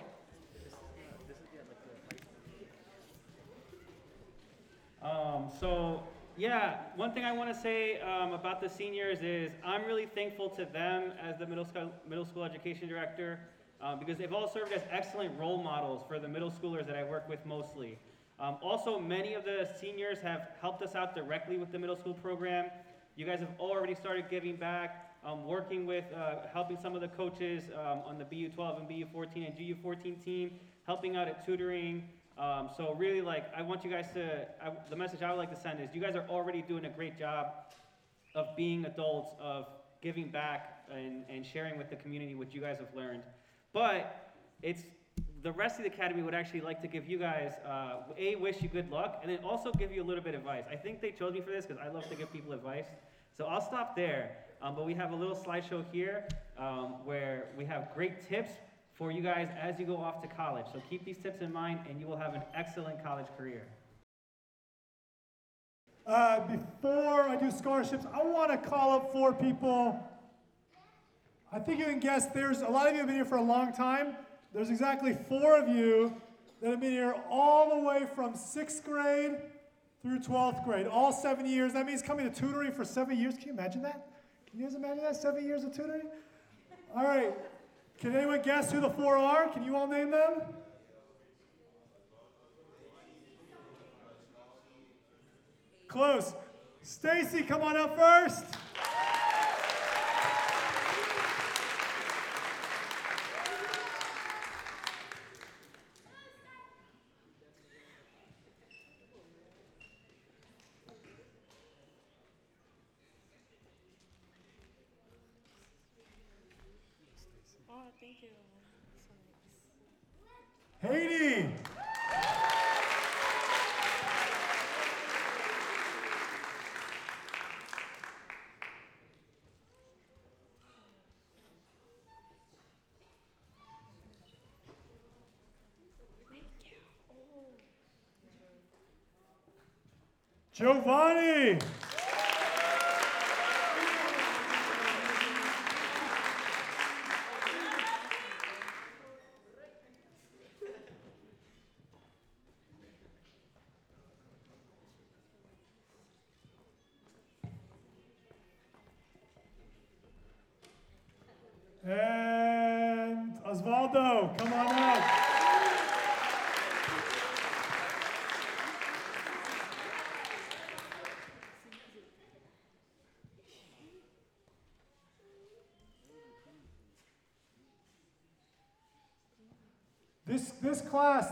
Um, so, yeah, one thing I want to say um, about the seniors is I'm really thankful to them as the middle school, middle school education director um, because they've all served as excellent role models for the middle schoolers that I work with mostly. Um, also, many of the seniors have helped us out directly with the middle school program. You guys have already started giving back, um, working with, uh, helping some of the coaches um, on the BU12 and BU14 and GU14 team, helping out at tutoring. Um, so really, like, I want you guys to, I, the message I would like to send is you guys are already doing a great job of being adults, of giving back and, and sharing with the community what you guys have learned. But it's, the rest of the academy would actually like to give you guys, uh, A, wish you good luck, and then also give you a little bit of advice. I think they chose me for this because I love to give people advice. So I'll stop there. Um, but we have a little slideshow here um, where we have great tips for you guys as you go off to college. So keep these tips in mind and you will have an excellent college career. Uh, before I do scholarships, I want to call up four people. I think you can guess there's a lot of you have been here for a long time. There's exactly four of you that have been here all the way from sixth grade through 12th grade, all seven years. That means coming to tutoring for seven years. Can you imagine that? Can you guys imagine that? Seven years of tutoring? All right. Can anyone guess who the four are? Can you all name them? Close. Stacy, come on up first. Oh, thank you. Haiti. Giovanni.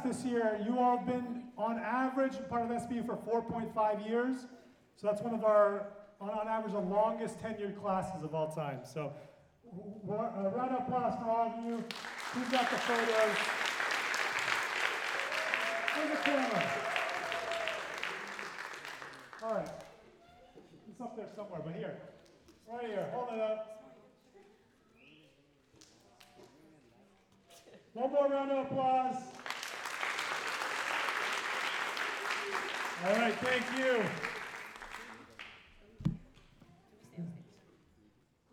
This year, you all have been on average part of SBU for 4.5 years. So that's one of our, on, on average, the longest tenured classes of all time. So uh, round of applause for all of you. Who's got the photos? Where's the camera? All right. It's up there somewhere, but here. Right here. Hold it up. One more round of applause. All right, thank you.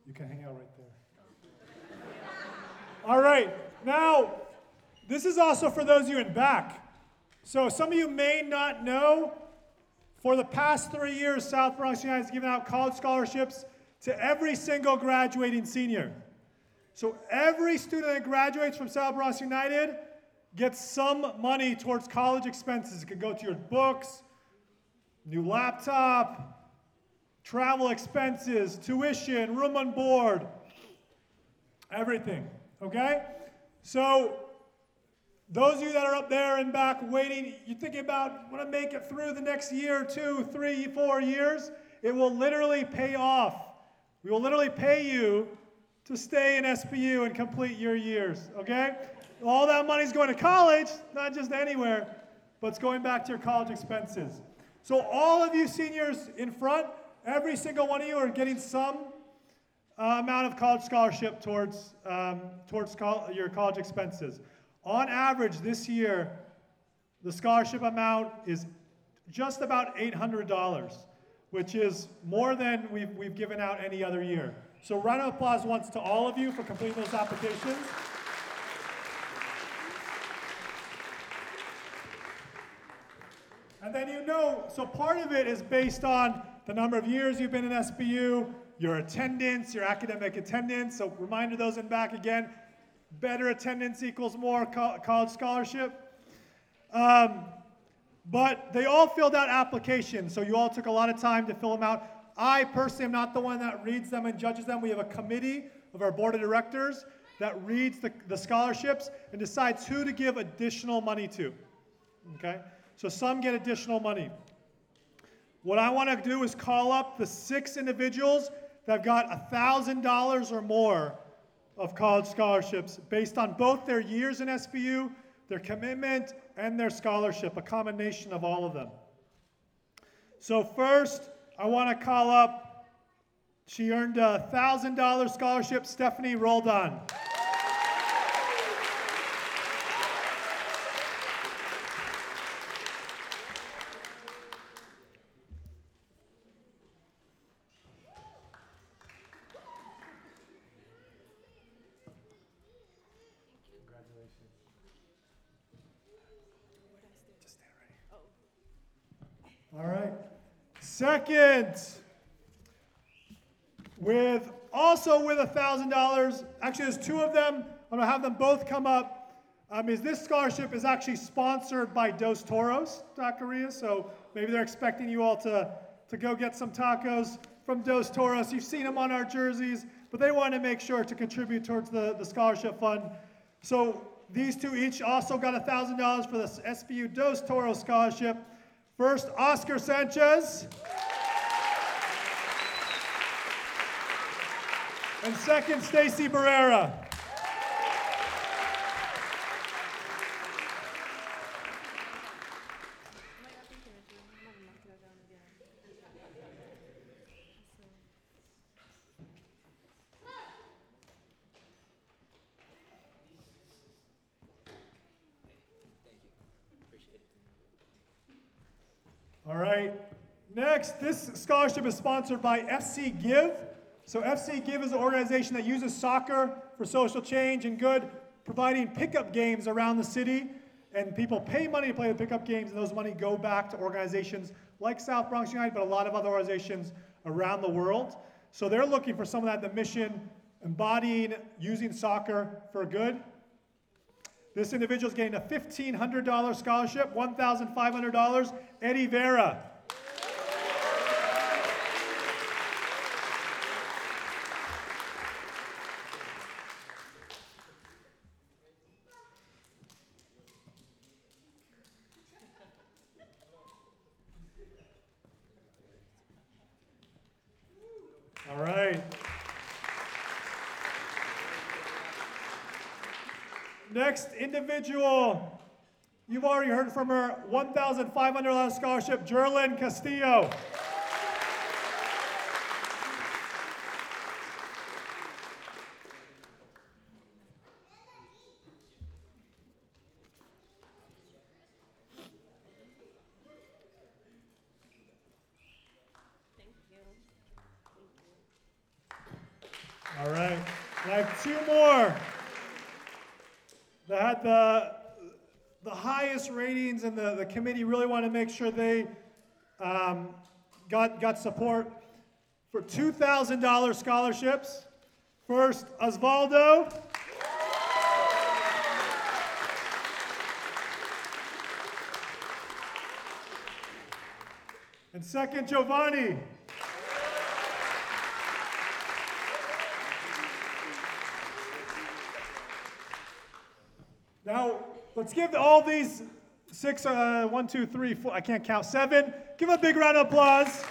You can hang out right there. All right, now, this is also for those of you in back. So, some of you may not know, for the past three years, South Bronx United has given out college scholarships to every single graduating senior. So every student that graduates from South Bronx United gets some money towards college expenses. It could go to your books, new laptop, travel expenses, tuition, room and board, everything. Okay? So those of you that are up there and back waiting, you're thinking about want to make it through the next year, two, three, four years, it will literally pay off. We will literally pay you to stay in SBU and complete your years, okay? All that money's going to college, not just anywhere, but it's going back to your college expenses. So all of you seniors in front, every single one of you are getting some uh, amount of college scholarship towards, um, towards your college expenses. On average, this year, the scholarship amount is just about $800, which is more than we've, we've given out any other year. So round of applause once to all of you for completing those applications. And then you know, so part of it is based on the number of years you've been in SBU, your attendance, your academic attendance. So reminder those in back again, better attendance equals more co- college scholarship. Um, but they all filled out applications, so you all took a lot of time to fill them out. I personally am not the one that reads them and judges them. We have a committee of our board of directors that reads the, the scholarships and decides who to give additional money to. Okay? So some get additional money. What I want to do is call up the six individuals that have got $1,000 or more of college scholarships based on both their years in SBU, their commitment, and their scholarship, a combination of all of them. So, first, I want to call up, she earned a $1,000 scholarship, Stephanie Roldan. All right. Second, with also with a thousand dollars. Actually, there's two of them. I'm gonna have them both come up. Um, is this scholarship is actually sponsored by Dos Toros Taqueria, so maybe they're expecting you all to to go get some tacos from Dos Toros. You've seen them on our jerseys, but they wanted to make sure to contribute towards the, the scholarship fund. So these two each also got a thousand dollars for the SBU Dos Toros scholarship. First, Oscar Sanchez. And second, Stacy Barrera. All right. Next, this scholarship is sponsored by FC Give. So, FC Give is an organization that uses soccer for social change and good, providing pickup games around the city. And people pay money to play the pickup games, and those money go back to organizations like South Bronx United, but a lot of other organizations around the world. So, they're looking for someone that the mission embodying using soccer for good. This individual is getting a $1,500 scholarship, $1,500. Eddie Vera. Next individual, you've already heard from her, $1,500 scholarship, Jerlyn Castillo. All right, I have two more that had the, the and the, the committee really wanted to make sure they um, got, got support for $2,000 scholarships. First, Osvaldo. And second, Giovanni. Now, let's give all these six, uh, one, two, three, four, I can't count, seven. Give a big round of applause.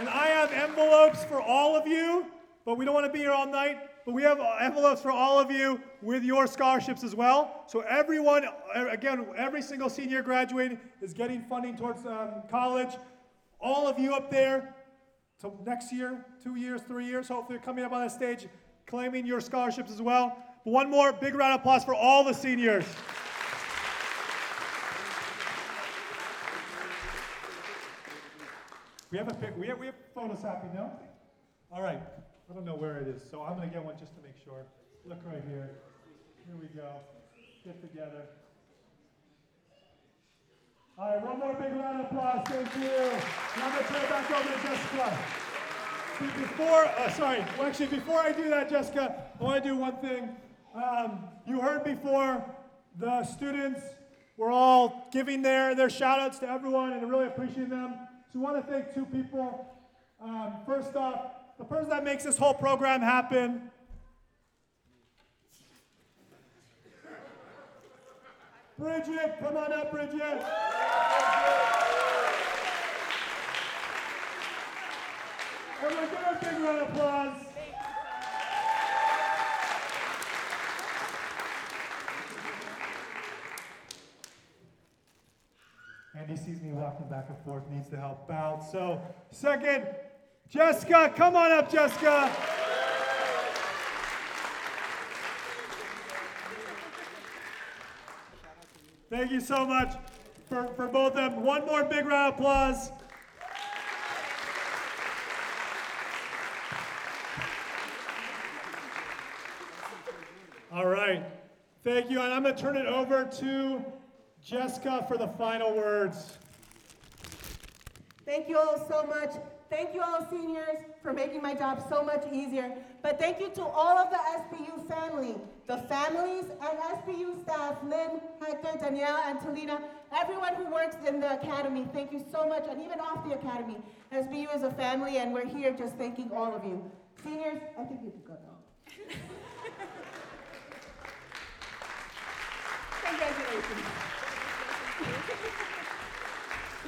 And I have envelopes for all of you, but we don't want to be here all night. But we have envelopes for all of you with your scholarships as well. So everyone, again, every single senior graduating is getting funding towards um, college. All of you up there, so next year, two years, three years, hopefully coming up on that stage, claiming your scholarships as well. But one more big round of applause for all the seniors. We have a pic, we have, we have photos happening now. All right, I don't know where it is, so I'm gonna get one just to make sure. Look right here. Here we go. Get together. All right, one more big round of applause. Thank you. I'm gonna turn it back over to Jessica. Before, uh, sorry, well, actually, before I do that, Jessica, I want to do one thing. Um, you heard before the students were all giving their, their shout outs to everyone and I really appreciate them. So, I want to thank two people. Um, first off, the person that makes this whole program happen. Bridget, come on up, Bridget. Everyone, give her a big round of applause. Andy sees me walking back and forth, needs to help out. So, second, Jessica, come on up, Jessica. Thank you so much for, for both of them. One more big round of applause. All right. Thank you. And I'm going to turn it over to Jessica for the final words. Thank you all so much. Thank you all seniors for making my job so much easier. But thank you to all of the SBU family, the families and SBU staff, Lynn, Hector, Danielle, and Talina, everyone who works in the academy. Thank you so much, and even off the academy. SBU is a family, and we're here just thanking all of you. Seniors, I think you can go now.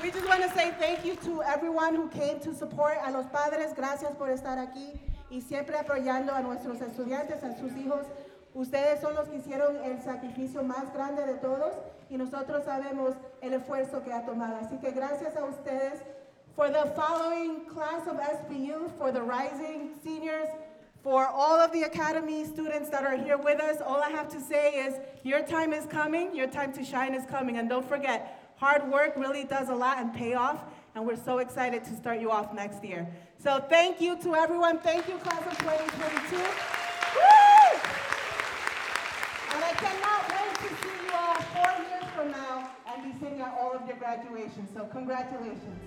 We just want to say thank you to everyone who came to support a los padres. Gracias por estar aquí y siempre apoyando a nuestros estudiantes, a sus hijos. Ustedes son los que hicieron el sacrificio más grande de todos y nosotros sabemos el esfuerzo que ha tomado. Así que gracias a ustedes. For the following class of SBU, for the rising seniors, for all of the academy students that are here with us, all I have to say is your time is coming, your time to shine is coming. And don't forget, hard work really does a lot and pay off. And we're so excited to start you off next year. So thank you to everyone. Thank you, class of 2022. Woo! And I cannot wait to see you all four years from now and be sitting at all of your graduations. So congratulations.